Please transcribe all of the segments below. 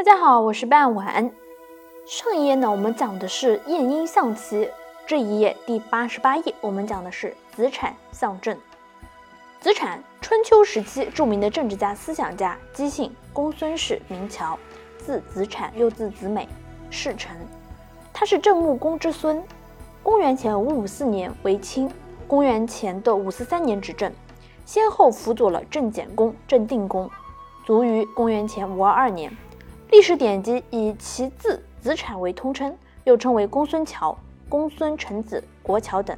大家好，我是半晚。上一页呢，我们讲的是晏婴象棋；这一页第八十八页，我们讲的是子产象阵。子产，春秋时期著名的政治家、思想家，姬姓，公孙氏，名乔，字子产，又字子美，世臣。他是郑穆公之孙。公元前五五四年为卿，公元前的五四三年执政，先后辅佐了郑简公、郑定公，卒于公元前五二二年。历史典籍以其字子产为通称，又称为公孙乔、公孙臣子、国乔等。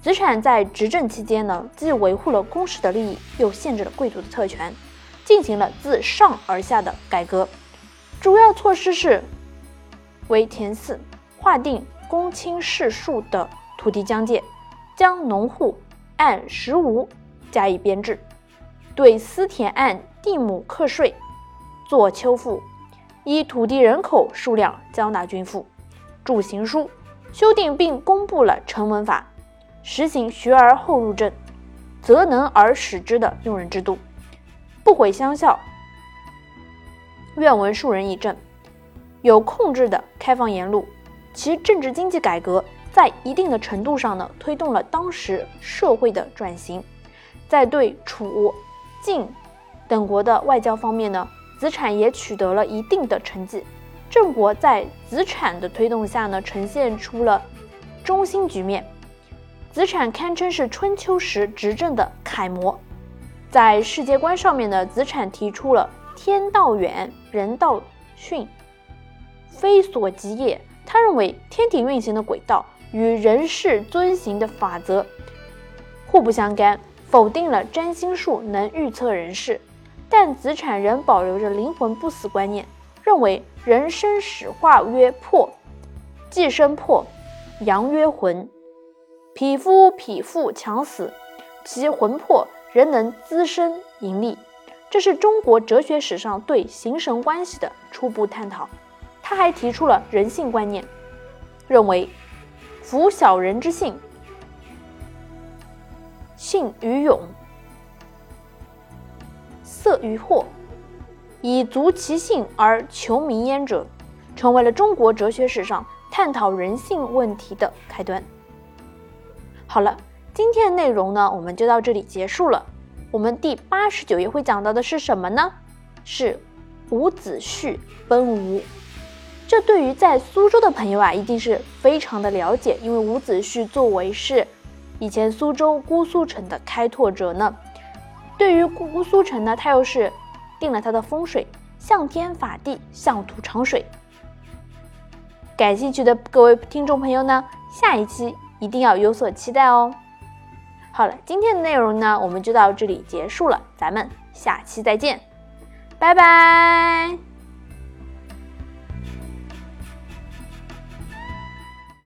子产在执政期间呢，既维护了公室的利益，又限制了贵族的特权，进行了自上而下的改革。主要措施是为田四，划定公卿士庶的土地疆界，将农户按实无加以编制，对私田按地亩课税。做秋赋，依土地人口数量交纳军赋，著行书，修订并公布了成文法，实行学而后入政，择能而使之的用人制度，不毁乡校，愿闻庶人议政，有控制的开放言路。其政治经济改革在一定的程度上呢，推动了当时社会的转型。在对楚、晋等国的外交方面呢。子产也取得了一定的成绩，郑国在子产的推动下呢，呈现出了中心局面。子产堪称是春秋时执政的楷模。在世界观上面呢，子产提出了“天道远，人道逊，非所及也”。他认为天体运行的轨道与人事遵行的法则互不相干，否定了占星术能预测人事。但子产仍保留着灵魂不死观念，认为人生始化曰魄，既生魄，阳曰魂。匹夫匹妇强死，其魂魄仍能滋生盈利。这是中国哲学史上对形神关系的初步探讨。他还提出了人性观念，认为夫小人之性，性与勇。色与惑，以足其性而求名焉者，成为了中国哲学史上探讨人性问题的开端。好了，今天的内容呢，我们就到这里结束了。我们第八十九页会讲到的是什么呢？是伍子胥奔吴。这对于在苏州的朋友啊，一定是非常的了解，因为伍子胥作为是以前苏州姑苏城的开拓者呢。对于姑苏城呢，它又是定了它的风水，向天法地，向土长水。感兴趣的各位听众朋友呢，下一期一定要有所期待哦。好了，今天的内容呢，我们就到这里结束了，咱们下期再见，拜拜。